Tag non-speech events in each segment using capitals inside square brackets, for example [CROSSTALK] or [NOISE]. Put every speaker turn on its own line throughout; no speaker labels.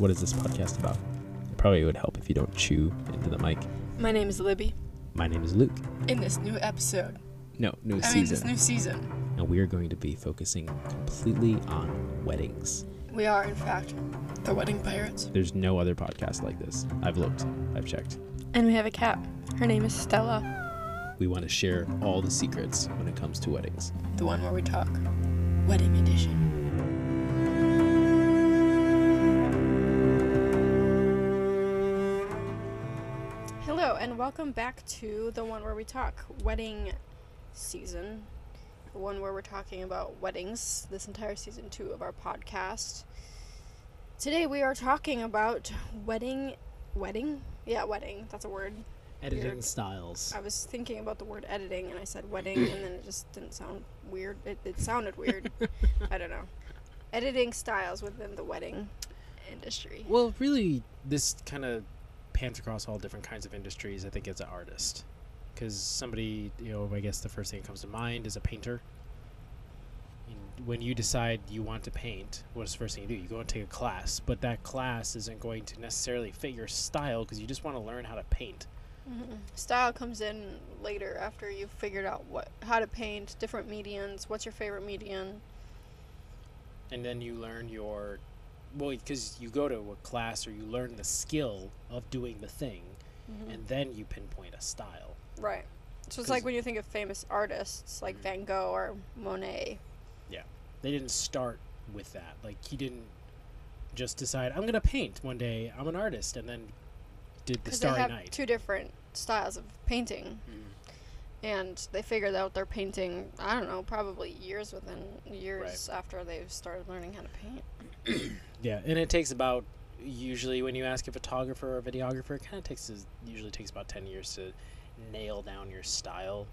what is this podcast about? It probably would help if you don't chew into the mic.
My name is Libby.
My name is Luke.
In this new episode,
No, new season.
I mean this new season,
and we are going to be focusing completely on weddings.
we are in fact the wedding pirates,
There's no other podcast like this. I've looked, I've checked.
and we have a cat. Her name is Stella,
We want to share all the secrets when it comes to weddings.
the one where we talk wedding edition. Welcome back to the one where we talk wedding season. The one where we're talking about weddings this entire season two of our podcast. Today we are talking about wedding. Wedding? Yeah, wedding. That's a word.
Editing
Weird.
styles.
I was thinking about the word editing and I said wedding and then it just didn't sound weird. It, it sounded weird. [LAUGHS] I don't know. Editing styles within the wedding industry.
Well, really, this kind of pans across all different kinds of industries. I think as an artist, because somebody, you know, I guess the first thing that comes to mind is a painter. When you decide you want to paint, what's the first thing you do? You go and take a class, but that class isn't going to necessarily fit your style because you just want to learn how to paint.
Mhm. Style comes in later after you've figured out what how to paint, different medians, what's your favorite median.
and then you learn your well because you go to a class or you learn the skill of doing the thing
Mhm.
and then you pinpoint a style
Right. So it's like when you think of famous artists like
Mhm.
Van Gogh or Monet. Yeah.
They didn't start with that like he didn't just decide i'm gonna paint one day i'm an artist and then did the
Because they
starry
have
night
two different styles of painting.
Mm.
and they figured out their painting i don't know probably years within years after they've started learning how to paint [CLEARS THROAT]
yeah and it takes about usually when you ask a photographer or a videographer it kind of takes usually takes about 10 years to nail down your style.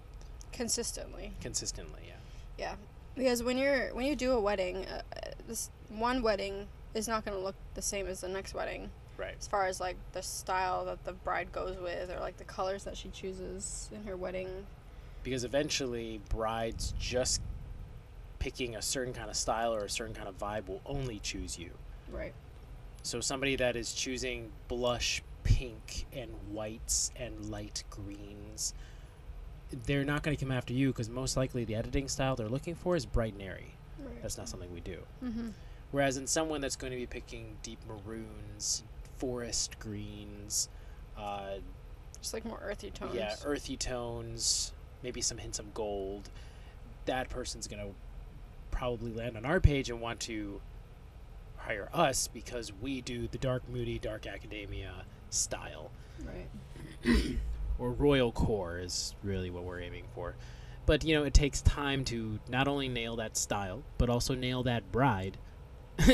Consistently.
Consistently yeah.
Yeah, because when you're when you do a wedding uh, this one wedding is not going to look the same as the next wedding.
Right.
As far as like the style that the bride goes with or like the colors that she chooses in her wedding.
Because eventually brides just picking a certain kind of style or a certain kind of vibe will only choose you
right
So somebody that is choosing blush pink and whites and light greens, they're not going to come after you because most likely the editing style they're looking for is bright and airy.
right
That's not something we do.
mm-hmm.
Whereas in someone that's going to be picking deep maroons, forest greens, uh,
just like more earthy tones
yeah, earthy tones, maybe some hints of gold, that person's going to probably land on our page and want to hire us because we do the dark moody dark academia style
right [CLEARS THROAT]
or royal core is really what we're aiming for but you know it takes time to not only nail that style but also nail that bride [LAUGHS]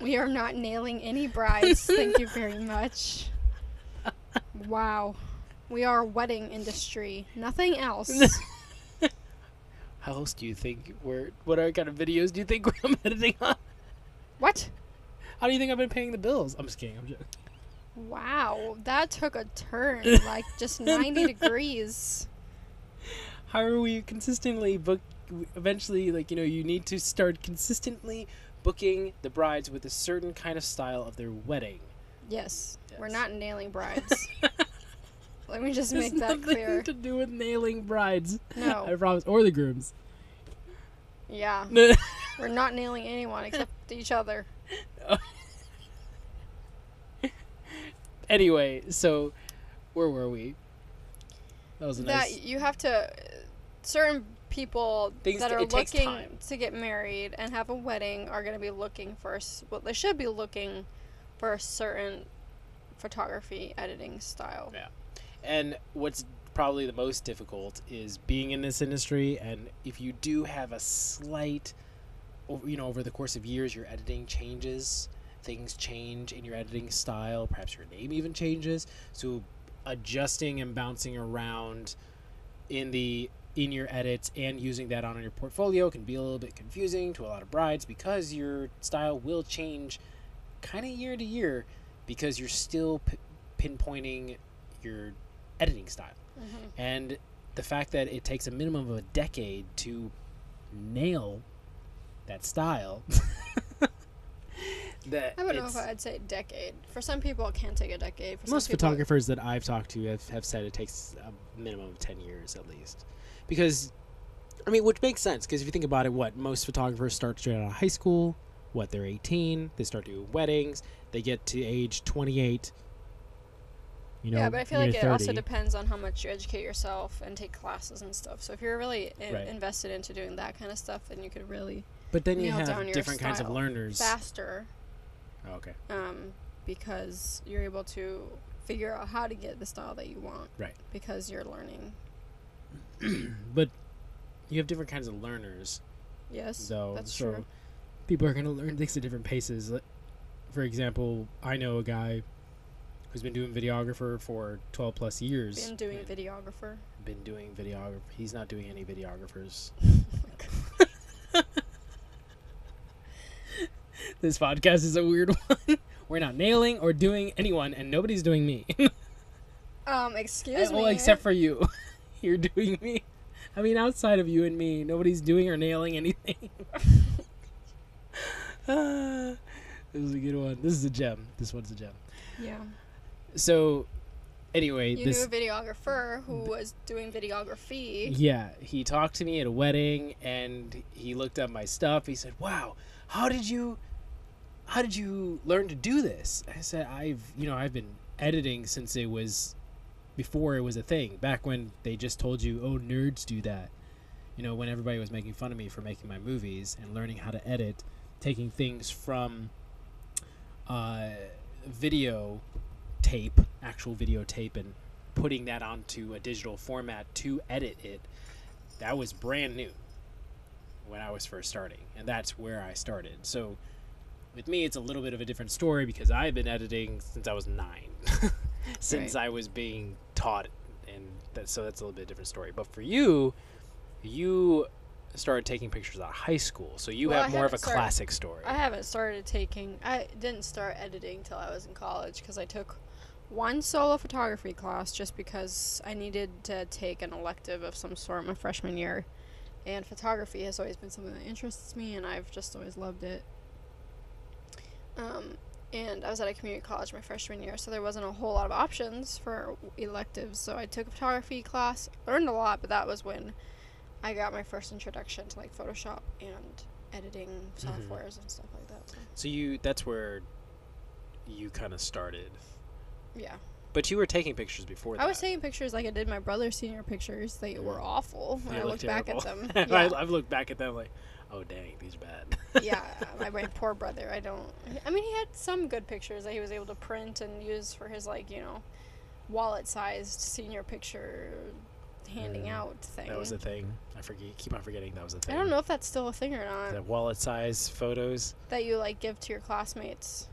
We are not nailing any brides. Thank you very much. [LAUGHS] Wow. We are a wedding industry. Nothing else. [LAUGHS]
how else do you think we're what other kind of videos do you think [LAUGHS] i'm editing on
what?
how do you think i've been paying the bills i'm just kidding i'm just
Wow. That took a turn [LAUGHS] like just 90 degrees.
how are we consistently book eventually like you know you need to start consistently booking the brides with a certain kind of style of their wedding
Yes. We're not nailing brides. [LAUGHS] Let me just make that
nothing
clear.
to do with nailing brides
No. [LAUGHS]
i promise or the grooms
Yeah. [LAUGHS] We're not nailing anyone except [LAUGHS] each other.
anyway so where were we that was a
that
nice
you have to uh, certain people
Things
that are looking to get married and have a wedding are going to be looking for well they should be looking for a certain photography editing style
Yeah. And what's probably the most difficult is being in this industry. And if you do have a slight, you know, over the course of years, your editing changes, things change in your editing style. Perhaps your name even changes. So adjusting and bouncing around in the in your edits and using that on your portfolio can be a little bit confusing to a lot of brides because your style will change kind of year to year because you're still p- pinpointing your editing style.
Mhm.
And the fact that it takes a minimum of a decade to nail that style [LAUGHS] that
I don't know if I'd say decade. For some people, it can take a decade. For
most
some people,
photographers that I've talked to have, have said it takes a minimum of 10 years at least. Because, I mean, which makes sense, because if you think about it, what, most photographers start straight out of high school, what, they're 18, they start doing weddings, they get to age 28. You know,
yeah, but I feel like it also depends on how much you educate yourself and take classes and stuff. So if you're really i-
Right.
invested into doing that kind of stuff, then you could really
But then you
nail
have
down your
different kinds of
style
learners.
faster
Oh, okay.
um, because you're able to figure out how to get the style that you want.
Right.
Because you're learning. [CLEARS THROAT]
But you have different kinds of learners.
Yes,
though.
that's
so
true.
people are going to learn things at different paces. For example, I know a guy who's been doing videographer for 12 plus years.
Been doing videographer.
Been doing videographer. He's not doing any videographers. [LAUGHS] [LAUGHS] this podcast is a weird [LAUGHS] one. We're not nailing or doing anyone, and nobody's doing me.
Um, excuse
well,
me.
Well, except for you. You're doing me. I mean, outside of you and me, nobody's doing or nailing anything. Ah, this is a good one. This is a gem. This one's a gem.
yeah.
So, anyway,
You
this
knew a videographer who was doing videography.
yeah, he talked to me at a wedding, and he looked up my stuff. He said, "Wow, how did you, how did you learn to do this?" I said, "I've, you know, I've been editing since it was, before it was a thing. Back when they just told you, oh, nerds do that. You know, when everybody was making fun of me for making my movies and learning how to edit, taking things from, uh, video tape, actual videotape, and putting that onto a digital format to edit it, that was brand new when I was first starting. And that's where I started. So with me, it's a little bit of a different story because I've been editing since I was nine, [LAUGHS] since I was being taught. And that, so that's a little bit different story. But for you, you started taking pictures out of high school. So you
Well,
have more of a
started-
classic story.
I haven't started taking. I didn't start editing till I was in college because I took one solo photography class just because I needed to take an elective of some sort my freshman year, and photography has always been something that interests me, and I've just always loved it. Um, and I was at a community college my freshman year, so there wasn't a whole lot of options for electives. So I took a photography class, learned a lot, but that was when I got my first introduction to like Photoshop and editing
Mhm.
softwares and stuff like that. So,
so you that's where you kind of started.
Yeah,
But you were taking pictures before that.
I was taking pictures like I did my brother's senior pictures. They were awful when
They
I
look
looked back at them. [LAUGHS]
I,
Yeah,
I've looked back at them like, oh dang, these are bad.
yeah. [LAUGHS] My, my poor brother. I don't. I mean, he had some good pictures that he was able to print and use for his like you know, wallet-sized senior picture handing
Mm,
out thing.
that was a thing. I forget. Keep on forgetting that was a thing.
I don't know if that's still a thing or not.
The wallet size photos.
that you like give to your classmates.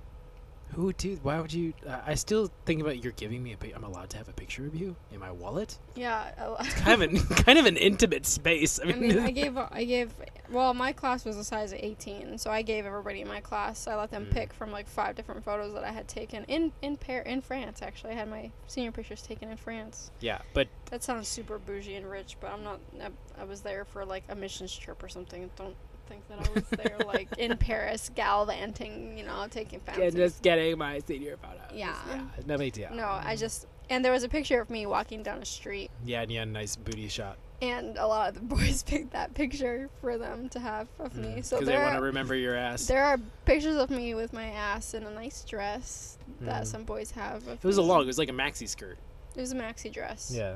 Who, dude? Why would you? Uh, I still think about you're giving me a. pic- I'm allowed to have a picture of you in my wallet.
Yeah. I-
Kind of an [LAUGHS] kind of an intimate space. I
I
mean,
mean, I [LAUGHS] gave I gave well, my class was a size of 18, so I gave everybody in my class. I let them
Mm.
pick from like five different photos that I had taken in in Par- in France. Actually, I had my senior pictures taken in France.
yeah, but
That sounds super bougie and rich, but I'm not. I, I was there for like a missions trip or something. Don't think that I was there like in Paris gallivanting, you know, taking fancy.
And just getting my senior photo.
Yeah.
yeah, no big deal.
no, I just and there was a picture of me walking down a street,
Yeah, and you had a nice booty shot.
and a lot of the [LAUGHS] boys picked that picture for them to have of me. So
Because they
there
want to remember your ass.
there are pictures of me with my ass in a nice dress that
Mhm.
some boys have. Of
It was a long. It was like a maxi skirt.
It was a maxi dress.
Yeah.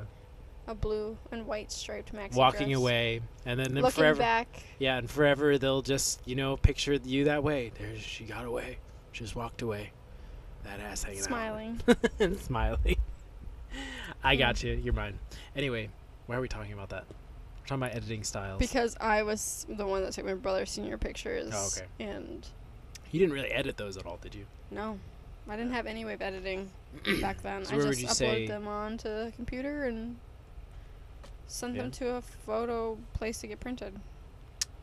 A blue and white striped maxi
Walking
dress.
away, and then, then
Looking
forever.
back.
Yeah, and forever they'll just you know picture you that way. There, she got away. She just walked away. That ass hanging
Smiling.
out. [LAUGHS] and smiling. I
Mm.
got you. You're mine. Anyway, why are we talking about that? We're talking about editing styles.
Because I was the one that took my brother's senior pictures.
Oh, okay.
And
you didn't really edit those at all, did you?
no, I didn't have any way of editing [CLEARS THROAT] back then.
So
I just uploaded them onto the computer and sent
Yeah.
them to a photo place to get printed.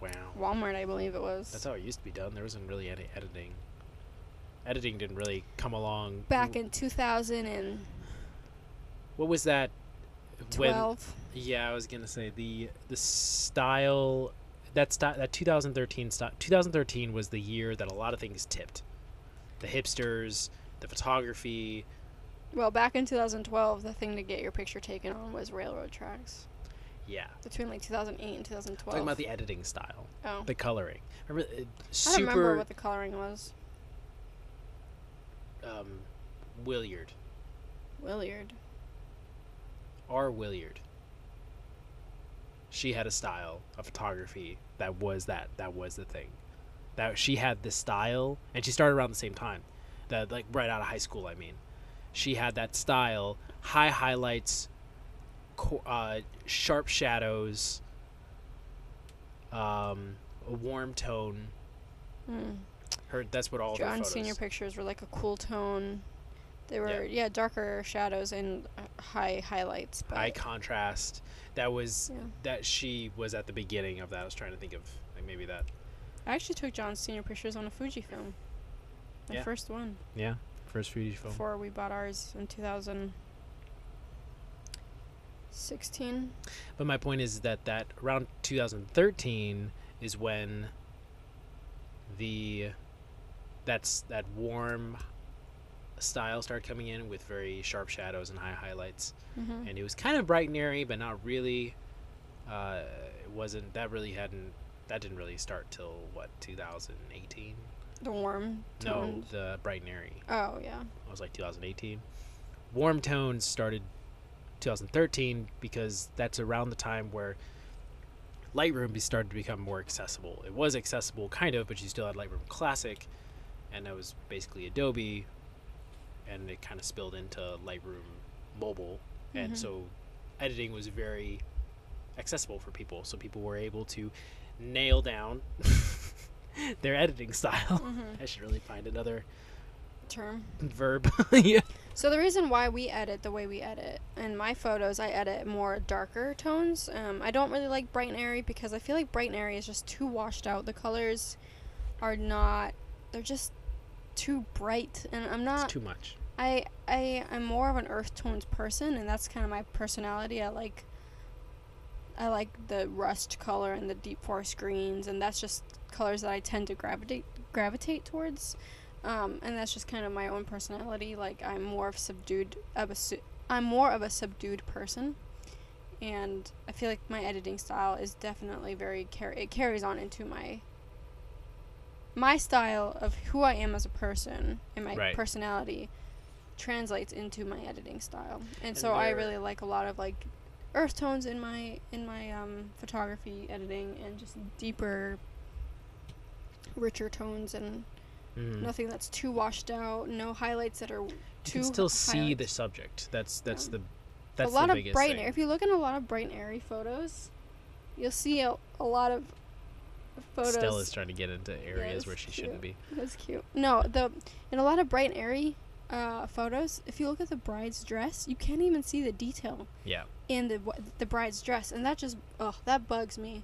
Wow.
Walmart, I believe it was.
That's how it used to be done. There wasn't really any editing. Editing didn't really come along.
back in 2012.
What was that? When Yeah, I was gonna say the the style that sti- that 2013 style 2013 was the year that a lot of things tipped. the hipsters, the photography.
Well, back in 2012, the thing to get your picture taken on was railroad tracks.
Yeah,
Between like 2008 and 2012.
talking about the editing style,
oh.
the coloring. Remember, uh,
I don't remember what the coloring was.
um, Williard,
Williard.
R. Williard. She had a style of photography that was that that was the thing. That she had this style, and she started around the same time. That like right out of high school, I mean, she had that style, high highlights, uh, sharp shadows, um, a warm tone.
Hmm.
Her that's what all
John's senior pictures were like a cool tone. They were yeah, darker shadows and uh, high highlights. But
high contrast. That was
yeah.
that she was at the beginning of that. I was trying to think of like maybe that.
I actually took John's senior pictures on a Fujifilm. My
Yeah.
first one
Yeah, first Fuji film.
before we bought ours in 2016.
But my point is that that around 2013 is when the that's that warm style started coming in with very sharp shadows and high highlights,
Mm-hmm.
and it was kind of bright and airy, but not really. Uh, it wasn't that really hadn't that didn't really start till what 2018.
The warm
Tones.
No,
the bright and airy.
Oh yeah.
It was like 2018. Warm tones started 2013 because that's around the time where Lightroom started to become more accessible. It was accessible, kind of, but you still had Lightroom Classic, and that was basically Adobe, and it kind of spilled into Lightroom Mobile, and
Mhm.
so editing was very accessible for people. So people were able to nail down [LAUGHS] their editing style.
Mm-hmm.
I should really find another
Term. [LAUGHS]
verb. [LAUGHS] yeah.
So the reason why we edit the way we edit, in my photos, I edit more darker tones. Um, I don't really like bright and airy because I feel like bright and airy is just too washed out. The colors are not. They're just too bright, and I'm not.
It's too much.
I I am more of an earth tones person, and that's kind of my personality. I like I like the rust color and the deep forest greens, and that's just colors that I tend to gravitate gravitate towards. Um, and that's just kind of my own personality. Like I'm more of subdued of a su- I'm more of a subdued person, and I feel like my editing style is definitely very car- it carries on into my my style of who I am as a person and my
Right.
personality translates into my editing style. And,
And
so I really like a lot of like earth tones in my in my um, photography editing and just deeper richer tones and
Mhm.
nothing that's too washed out, no highlights that are
You
too
can still see the subject. That's that's
Yeah.
the that's
a lot of bright
thing.
airy. If you look at a lot of bright and airy photos, you'll see a, a lot of photos.
Stella's trying to get into areas
it's
where she
cute.
shouldn't be.
That's cute. No, the in a lot of bright and airy uh, photos, if you look at the bride's dress, you can't even see the detail
Yeah.
in the the bride's dress, and that just oh that bugs me.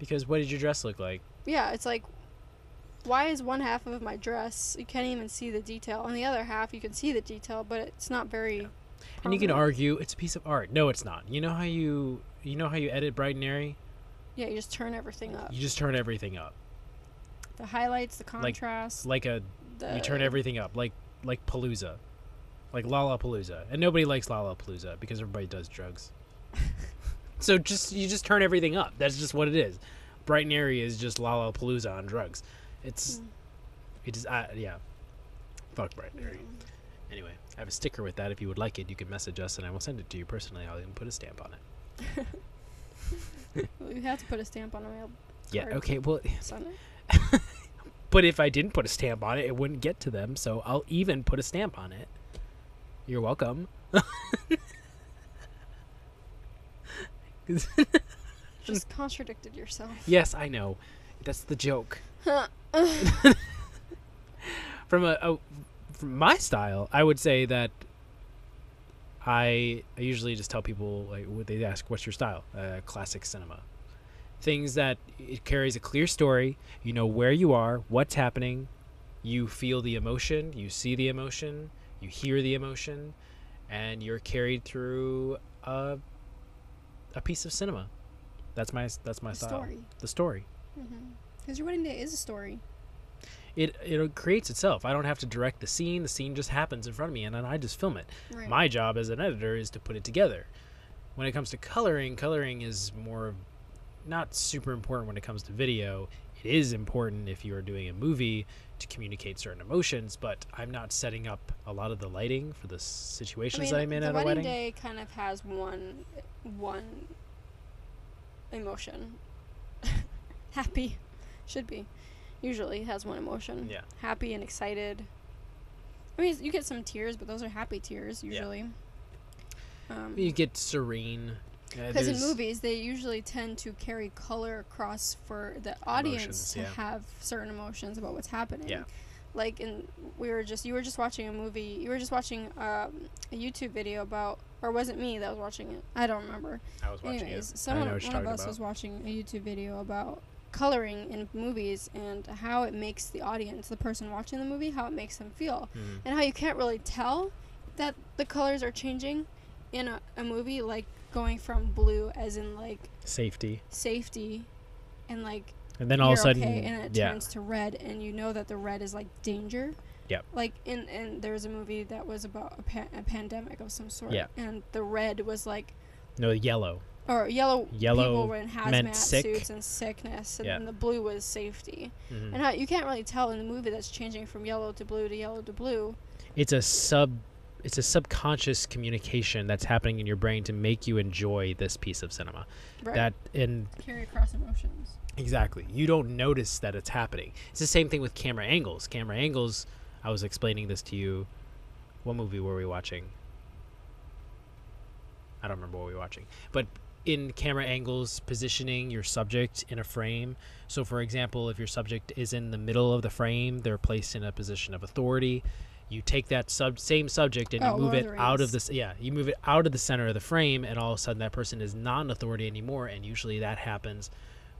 Because what did your dress look like?
Yeah, it's like, why is one half of my dress you can't even see the detail, and the other half you can see the detail, but it's not very.
And you can argue it's a piece of art. No, it's not. You know how you you know how you edit bright and airy?
Yeah, you just turn everything up.
You just turn everything up.
The highlights, the contrast.
Like a
the,
you turn everything up. Like like Palooza. Like Lollapalooza. And nobody likes Lollapalooza because everybody does drugs. [LAUGHS] so just you just turn everything up. That's just what it is. Bright and airy is just Lollapalooza on drugs. It's
Mm.
it is uh, yeah. Fuck bright and airy.
Mm.
Anyway, I have a sticker with that. If you would like it, you can message us and I will send it to you personally. I'll even put a stamp on it. [LAUGHS]
Well, you have to put a stamp on a mail.
Yeah, okay. Well, [LAUGHS] [LAUGHS] but if I didn't put a stamp on it, it wouldn't get to them. So I'll even put a stamp on it. You're welcome.
Just contradicted yourself.
yes, I know. That's the joke. [LAUGHS] From a, a from my style, I would say that I I usually just tell people like what they ask, "What's your style?" Uh, classic cinema. Things that it carries a clear story. You know where you are, what's happening. You feel the emotion. You see the emotion. You hear the emotion, and you're carried through a a piece of cinema. That's my that's my
The
style.
story.
The story.
Because your wedding day is a story.
it it creates itself. I don't have to direct the scene. The scene just happens in front of me, and then I just film it.
Right.
My job as an editor is to put it together. When it comes to coloring, coloring is more not super important when it comes to video. It is important if you are doing a movie to communicate certain emotions, but I'm not setting up a lot of the lighting for the
I
situations
mean,
that I'm in at a
wedding
wedding.
day kind of has one one emotion. [LAUGHS] Happy, should be. Usually has one emotion.
Yeah.
Happy and excited. I mean, you get some tears, but those are happy tears usually. Um,
You get serene. uh,
Because in movies, they usually tend to carry color across for the audience
Emotions,
to
yeah.
have certain emotions about what's happening.
Yeah.
Like in, we were just you were just watching a movie. You were just watching um, a YouTube video about, or was it me that was watching it? I don't remember.
I was watching
Anyways,
it.
someone
I know what
one
you're
of us
about.
was watching a YouTube video about coloring in movies and how it makes the audience, the person watching the movie, how it makes them feel,
Mhm.
and how you can't really tell that the colors are changing in a, a movie, like going from blue as in like
Safety,
safety and like
and then all of a sudden,
okay, and it
yeah,
turns to red and you know that the red is like danger
Yep.
like in and there was a movie that was about a, pa- a pandemic of some sort
Yeah.
and the red was like
no yellow.
Or yellow
Yellow
people were in hazmat suits and sickness and
Yeah.
then the blue was safety.
Mhm.
and how you can't really tell in the movie that's changing from yellow to blue to yellow to blue.
It's a sub it's a subconscious communication that's happening in your brain to make you enjoy this piece of cinema.
Right.
That and
carry across emotions.
Exactly. You don't notice that it's happening. It's the same thing with camera angles. Camera angles i was explaining this to you. What movie were we watching? I don't remember what we were watching. But in camera angles positioning your subject in a frame. So for example if your subject is in the middle of the frame they're placed in a position of authority. You take that sub same subject and you
Oh,
move
Lord
it out of this yeah you move it out of the center of the frame and all of a sudden that person is not an authority anymore. And usually that happens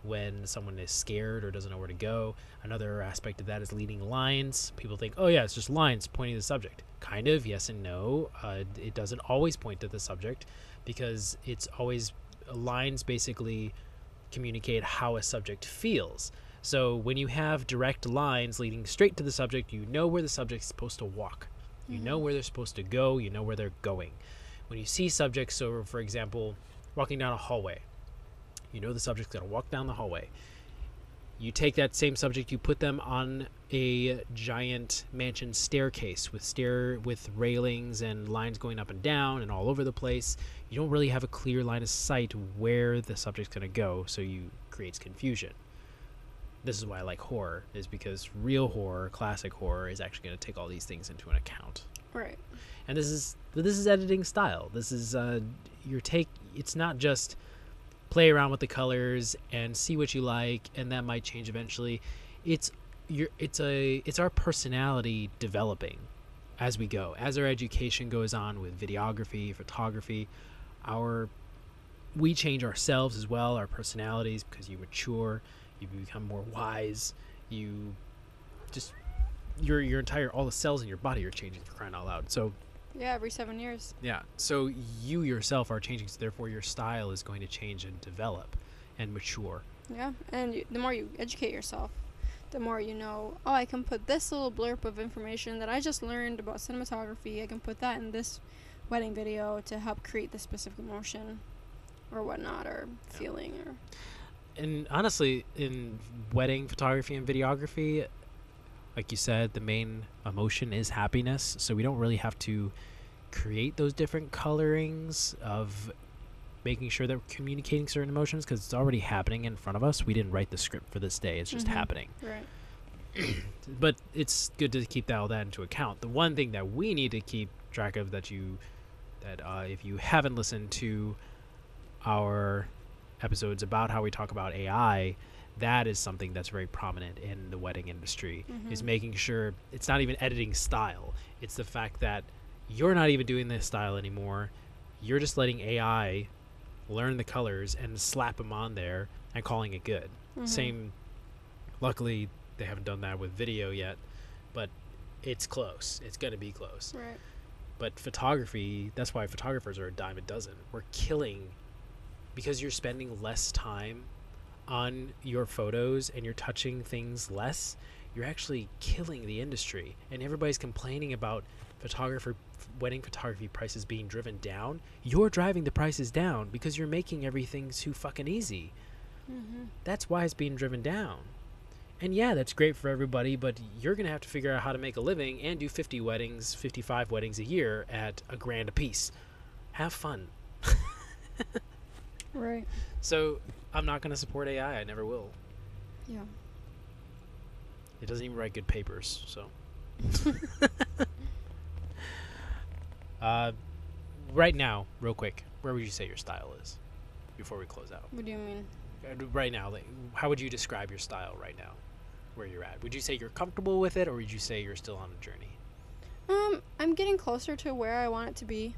when someone is scared or doesn't know where to go. Another aspect of that is leading lines. People think oh yeah it's just lines pointing to the subject. Kind of yes and no. Uh, it doesn't always point to the subject because it's always lines basically communicate how a subject feels so when you have direct lines leading straight to the subject, you know where the subject's supposed to walk. You know
Mhm.
where they're supposed to go, you know where they're going. When you see subjects, so for example, walking down a hallway, you know the subject's going to walk down the hallway. You take that same subject, you put them on a giant mansion staircase with stair with railings and lines going up and down and all over the place. You don't really have a clear line of sight where the subject's going to go, so you creates confusion this is why I like horror, is because real horror, classic horror, is actually going to take all these things into an account.
right
And this is this is editing style. This is uh, your take. It's not just play around with the colors and see what you like, and that might change eventually. It's your it's a it's our personality developing as we go, as our education goes on with videography, photography. Our we change ourselves as well, our personalities, because you mature, you become more wise, you just your your entire all the cells in your body are changing for crying out loud. So
yeah every seven years
yeah, so you yourself are changing, so therefore your style is going to change and develop and mature.
Yeah, and you, the more you educate yourself, the more you know. Oh, I can put this little blurb of information that I just learned about cinematography. I can put that in this wedding video to help create the specific emotion, or whatnot, or
Yeah.
feeling, or
And honestly, in wedding photography and videography, like you said, the main emotion is happiness. So we don't really have to create those different colorings of making sure that we're communicating certain emotions because it's already happening in front of us. We didn't write the script for this day, it's just
Mhm.
happening.
right. [CLEARS THROAT]
but it's good to keep that, all that into account. The one thing that we need to keep track of that you that uh, if you haven't listened to our episodes about how we talk about AI, that is something that's very prominent in the wedding industry. Is
Mhm.
making sure it's not even editing style; it's the fact that you're not even doing this style anymore. You're just letting AI learn the colors and slap them on there and calling it good.
Mhm.
Same. Luckily, they haven't done that with video yet, but it's close. It's gonna be close.
Right.
But photography, that's why photographers are a dime a dozen. We're killing because you're spending less time on your photos and you're touching things less. you're actually killing the industry. And everybody's complaining about photographer wedding photography prices being driven down. You're driving the prices down because you're making everything too fucking easy.
Mm-hmm.
That's why it's being driven down. And yeah, that's great for everybody, but you're going to have to figure out how to make a living and do 50 weddings, 55 weddings a year at a grand a piece. Have fun. [LAUGHS]
Right.
So, I'm not going to support AI. I never will.
Yeah.
It doesn't even write good papers, so. [LAUGHS] [LAUGHS] uh, right now, real quick, where would you say your style is before we close out?
What do you mean?
Uh, Right now, like, how would you describe your style right now, where you're at? Would you say you're comfortable with it, or would you say you're still on a journey?
Um, I'm getting closer to where I want it to be.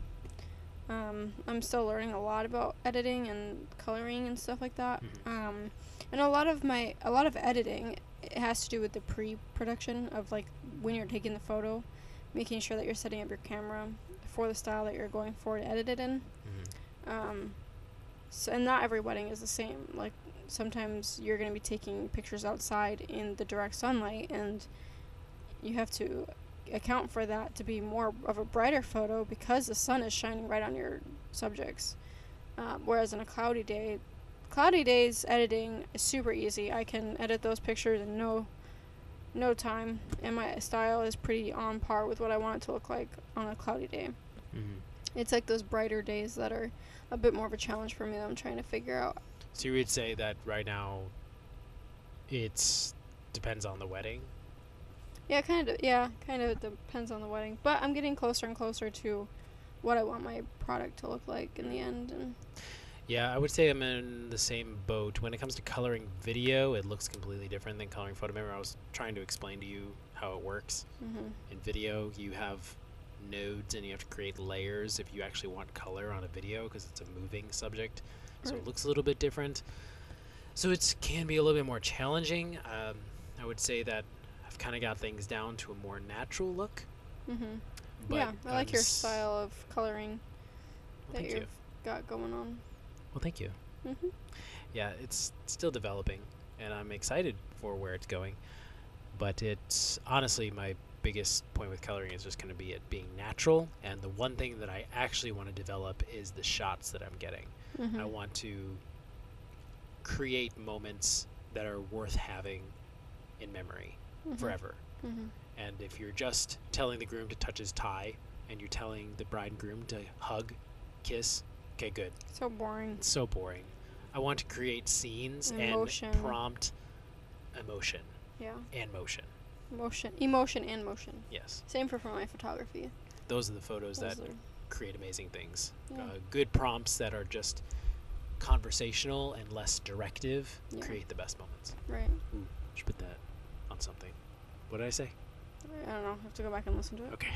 Um, I'm still learning a lot about editing and coloring and stuff like that.
Mhm.
Um, and a lot of my a lot of editing it has to do with the pre-production of like when you're taking the photo, making sure that you're setting up your camera for the style that you're going for to edit it in.
Mm-hmm.
Um, so, and not every wedding is the same. Like sometimes you're going to be taking pictures outside in the direct sunlight, and you have to account for that to be more of a brighter photo because the sun is shining right on your subjects. Um, whereas in a cloudy day, cloudy days editing is super easy. I can edit those pictures in no no time, and my style is pretty on par with what I want it to look like on a cloudy day.
Mm-hmm.
It's like those brighter days that are a bit more of a challenge for me that I'm trying to figure out.
So you would say that right now, it's depends on the wedding.
Yeah, kind of. Yeah, kind of depends on the wedding, but I'm getting closer and closer to what I want my product to look like in the end. And
Yeah, I would say I'm in the same boat. When it comes to coloring video, it looks completely different than coloring photo. Remember, I was trying to explain to you how it works.
hmm
In video, you have nodes and you have to create layers if you actually want color on a video because it's a moving subject. So
Right.
it looks a little bit different. So it can be a little bit more challenging. Um, I would say that I've kind of got things down to a more natural look.
hmm
But
yeah, I like
I'm
your style of coloring
Well,
that you've
you.
got going on.
Well, thank you.
hmm
yeah, it's still developing, and I'm excited for where it's going. But it's honestly my biggest point with coloring is just going to be it being natural. And the one thing that I actually want to develop is the shots that I'm getting.
hmm
I want to create moments that are worth having in memory forever.
hmm
And if you're just telling the groom to touch his tie, and you're telling the bride and groom to hug, kiss, okay, good.
So boring.
It's so boring. I want to create scenes
Emotion.
and prompt emotion
Yeah,
and motion.
motion, emotion, and motion.
Yes,
Same for for my photography.
those are the photos
Those
that
are,
create amazing things.
Yeah.
Uh, good prompts that are just conversational and less directive
Yeah.
create the best moments.
right.
Ooh, should put that on something. What did I say?
I don't know. I have to go back and listen to it.
Okay.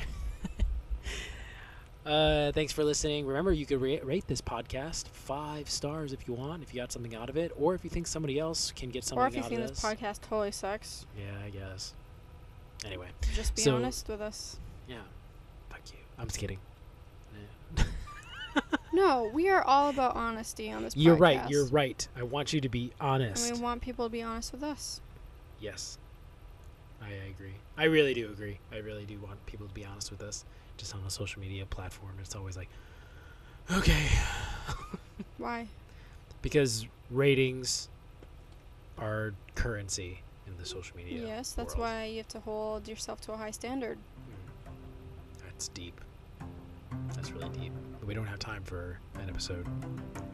[LAUGHS] uh, thanks for listening. Remember, you could ra- rate this podcast five stars if you want, if you got something out of it, or if you think somebody else can get something out of this.
Or if you think this
this.
podcast totally sucks,
yeah, I guess. Anyway,
just be
So-
honest with us.
yeah. Fuck you. I'm just kidding. [LAUGHS]
No, we are all about honesty on this
You're right. You're right. I want you to be honest.
And we want people to be honest with us.
Yes. I agree. I really do agree. I really do want people to be honest with us. Just on a social media platform, it's always like, okay. [LAUGHS]
Why?
because ratings are currency in the social media.
yes, that's
world.
why you have to hold yourself to a high standard.
Mm. That's deep. That's really deep. But we don't have time for an episode,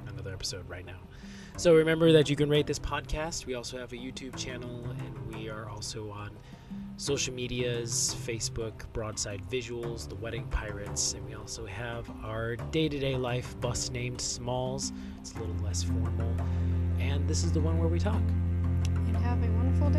another episode right now. So remember that you can rate this podcast. We also have a YouTube channel, and we are also on social medias Facebook, Broadside Visuals, The Wedding Pirates, and we also have our day to day life bus named Smalls. It's a little less formal. And this is the one where we talk.
And have a wonderful